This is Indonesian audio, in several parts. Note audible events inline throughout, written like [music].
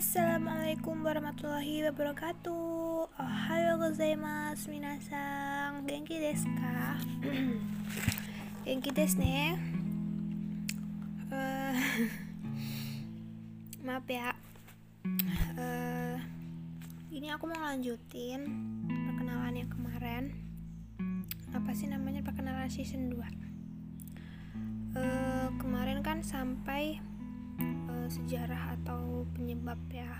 Assalamualaikum warahmatullahi wabarakatuh. Ohayo gozaimasu minasang Genki desu ka? [clears throat] Genki desu ne? Uh, [laughs] Maaf ya. Uh, Ini aku mau lanjutin Perkenalan yang kemarin. Apa sih namanya perkenalan season 2 uh, eh, Kemarin kan sampai sejarah atau penyebab ya?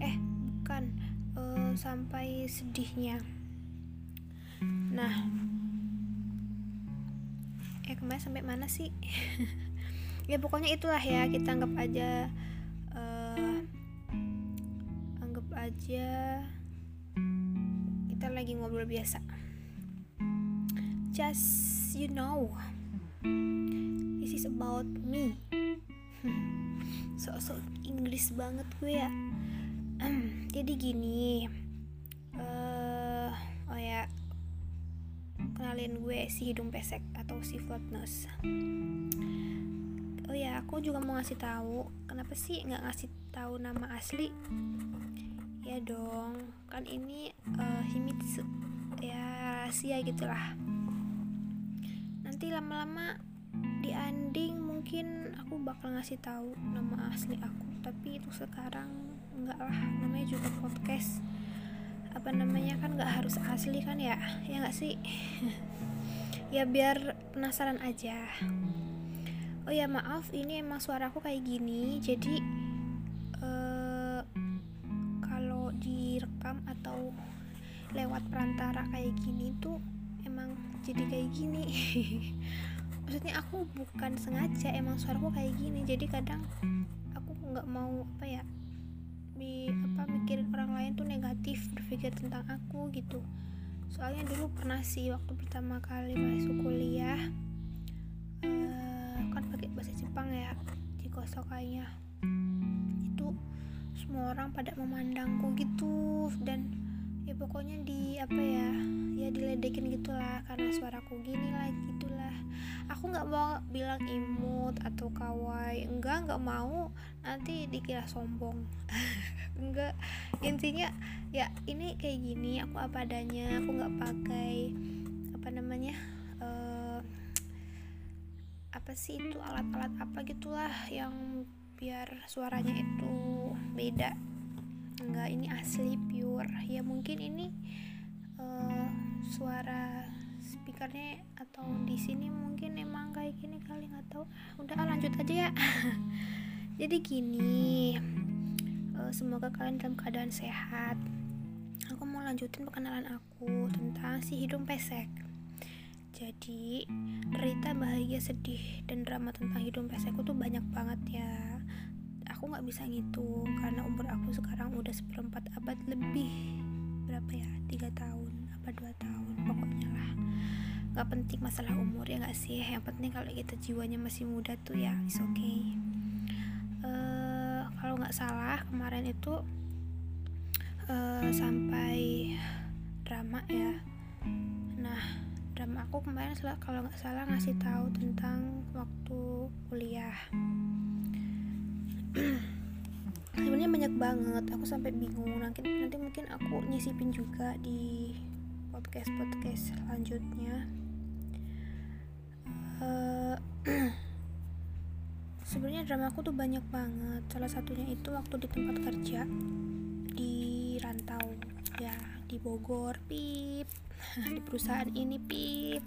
Eh bukan. Uh, sampai sedihnya. Nah. Eh kemarin sampai mana sih? [laughs] Ya pokoknya itulah ya. Kita anggap aja uh, anggap aja kita lagi ngobrol biasa. Just you know. This is about me [laughs] sok-sok Inggris banget gue ya. Jadi gini uh, oh ya kenalin gue si hidung pesek atau si flat nose. Oh ya aku juga mau ngasih tahu kenapa sih nggak ngasih tahu nama asli? Ya dong kan ini uh, himitsu ya rahasia gitulah. Nanti lama-lama di ending mungkin aku bakal ngasih tahu nama asli aku. Tapi itu sekarang enggak lah namanya juga podcast. Apa namanya kan nggak harus asli kan ya? Ya nggak sih? [laughs] Ya biar penasaran aja. Oh ya maaf ini emang suaraku kayak gini. Jadi uh, kalau direkam atau lewat perantara kayak gini tuh emang jadi kayak gini [laughs] maksudnya aku bukan sengaja emang suaraku kayak gini. Jadi kadang aku nggak mau apa ya di apa mikirin orang lain tuh negatif berpikir tentang aku gitu. Soalnya dulu pernah sih waktu pertama kali masuk kuliah uh, kan pakai bahasa Jepang ya di kayaknya itu semua orang pada memandangku gitu dan ya pokoknya di apa ya ya diledekin gitulah karena suaraku gini lah gitulah aku nggak mau bilang imut atau kawai. Enggak nggak mau. Nanti dikira sombong. [laughs] Enggak. Intinya ya ini kayak gini. Aku apa adanya aku nggak pakai apa namanya uh, apa sih itu alat-alat apa gitulah yang biar suaranya itu beda. Enggak ini asli pure. Ya mungkin ini uh, suara speakernya atau di sini mungkin emang kayak gini kali nggak tahu. Udah lanjut aja ya. [laughs] Jadi gini uh, semoga kalian dalam keadaan sehat. Aku mau lanjutin perkenalan aku tentang si hidung pesek. Jadi cerita bahagia sedih dan drama tentang hidung pesekku tuh banyak banget ya. Aku nggak bisa ngitung karena umur aku sekarang udah seperempat abad lebih. Berapa ya? Tiga tahun apa dua tahun pokoknya lah nggak penting masalah umur ya nggak sih? Yang penting kalau kita jiwanya masih muda tuh ya is okay. Uh, kalau nggak salah kemarin itu uh, sampai drama ya. Nah drama aku kemarin kalau nggak salah ngasih tahu tentang waktu kuliah. [clears throat] Sebenarnya banyak banget aku sampai bingung. Nanti nanti mungkin aku nyisipin juga di podcast podcast selanjutnya sebenarnya drama aku tuh banyak banget. Salah satunya itu waktu di tempat kerja di rantau. Ya di Bogor. Pip. [laughs] Di perusahaan ini pip.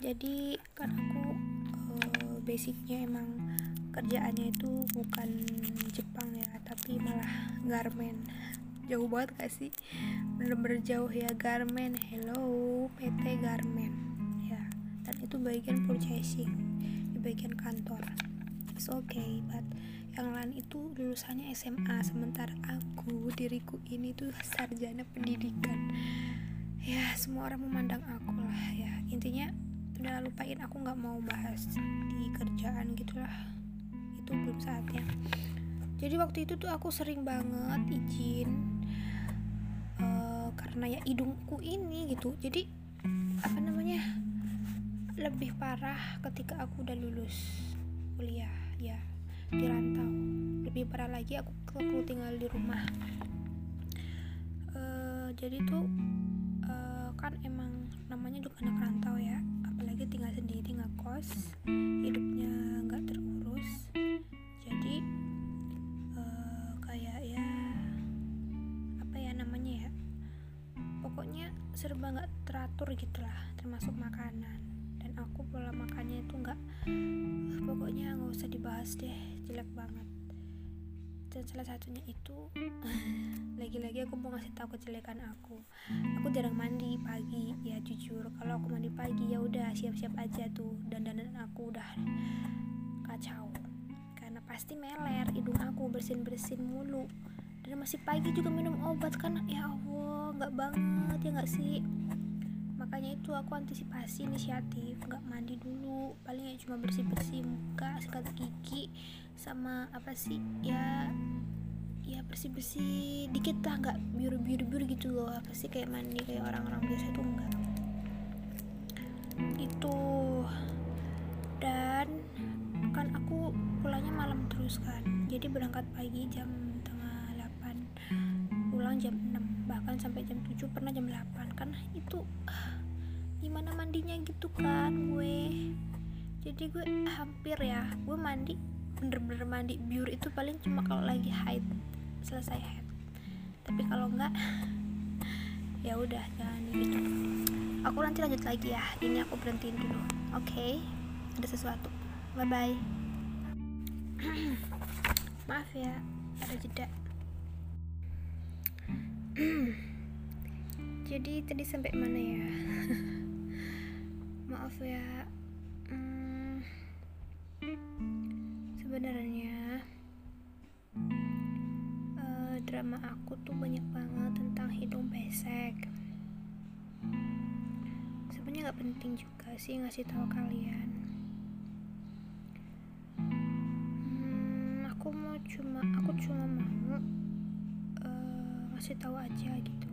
Jadi kan aku uh, basicnya emang kerjaannya itu bukan Jepang ya tapi malah garmen. [laughs] Jauh banget gak sih? Bener-bener ya garmen. Hello PT garmen. Dan itu bagian purchasing di bagian kantor it's okay but yang lain itu lulusannya SMA sementara aku diriku ini tuh sarjana pendidikan. Ya semua orang memandang aku lah ya. Intinya udah lupain aku nggak mau bahas di kerjaan gitulah. Itu belum saatnya. Jadi waktu itu tuh aku sering banget izin uh, karena ya hidungku ini gitu. Jadi apa namanya lebih parah ketika aku udah lulus kuliah ya di rantau lebih parah lagi aku aku tinggal di rumah. Uh, jadi tuh uh, kan emang namanya juga anak rantau ya. Apalagi tinggal sendiri ngekos hidupnya nggak terurus. Jadi uh, kayak ya apa ya namanya ya pokoknya serba nggak teratur gitulah termasuk makanan. Dan aku pola makannya itu nggak pokoknya usah dibahas deh jelek banget. Dan salah satunya itu [laughs] lagi-lagi aku mau ngasih tahu kejelekan aku. Aku jarang mandi pagi ya jujur. Kalau aku mandi pagi ya udah siap-siap aja tuh. Dan dandan aku udah kacau. Karena pasti meler hidung aku bersin-bersin mulu. Dan masih pagi juga minum obat kan ya Allah nggak banget ya nggak sih makanya itu aku antisipasi inisiatif nggak mandi dulu paling ya cuma bersih bersih muka sikat gigi sama apa sih ya ya bersih bersih dikit lah nggak biru biru biru gitu loh apa sih kayak mandi kayak orang-orang biasa tuh enggak itu dan kan aku pulangnya malam terus kan jadi berangkat pagi jam tengah 8 pulang jam 6 bahkan sampai jam 7 pernah jam 8 kan itu gimana mandinya gitu kan gue. Jadi gue hampir ya gue mandi bener-bener mandi. Biur itu paling cuma kalau lagi haid selesai haid. Tapi kalau enggak ya udah jangan gitu aku nanti lanjut lagi ya ini aku berhentiin dulu. Oke okay? ada sesuatu. Bye bye [clears throat] maaf ya ada jeda [clears throat] jadi tadi sampai mana ya? [laughs] Maaf ya. Hmm, sebenarnya uh, drama aku tuh banyak banget tentang hidung pesek. Sebenarnya nggak penting juga sih ngasih tahu kalian. Hmm, aku mau cuma aku cuma mau ngasih tahu aja gitu.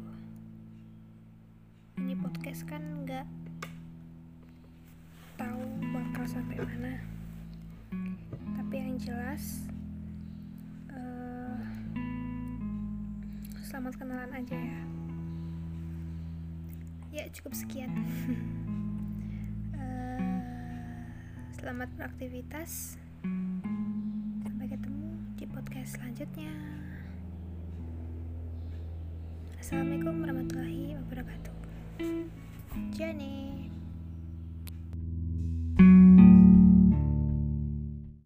Ini podcast kan nggak tahu bakal sampai mana. Tapi yang jelas uh, selamat kenalan aja ya. Ya cukup sekian. Uh, [laughs] selamat beraktivitas. Sampai ketemu di podcast selanjutnya Assalamualaikum warahmatullahi wabarakatuh. Jenny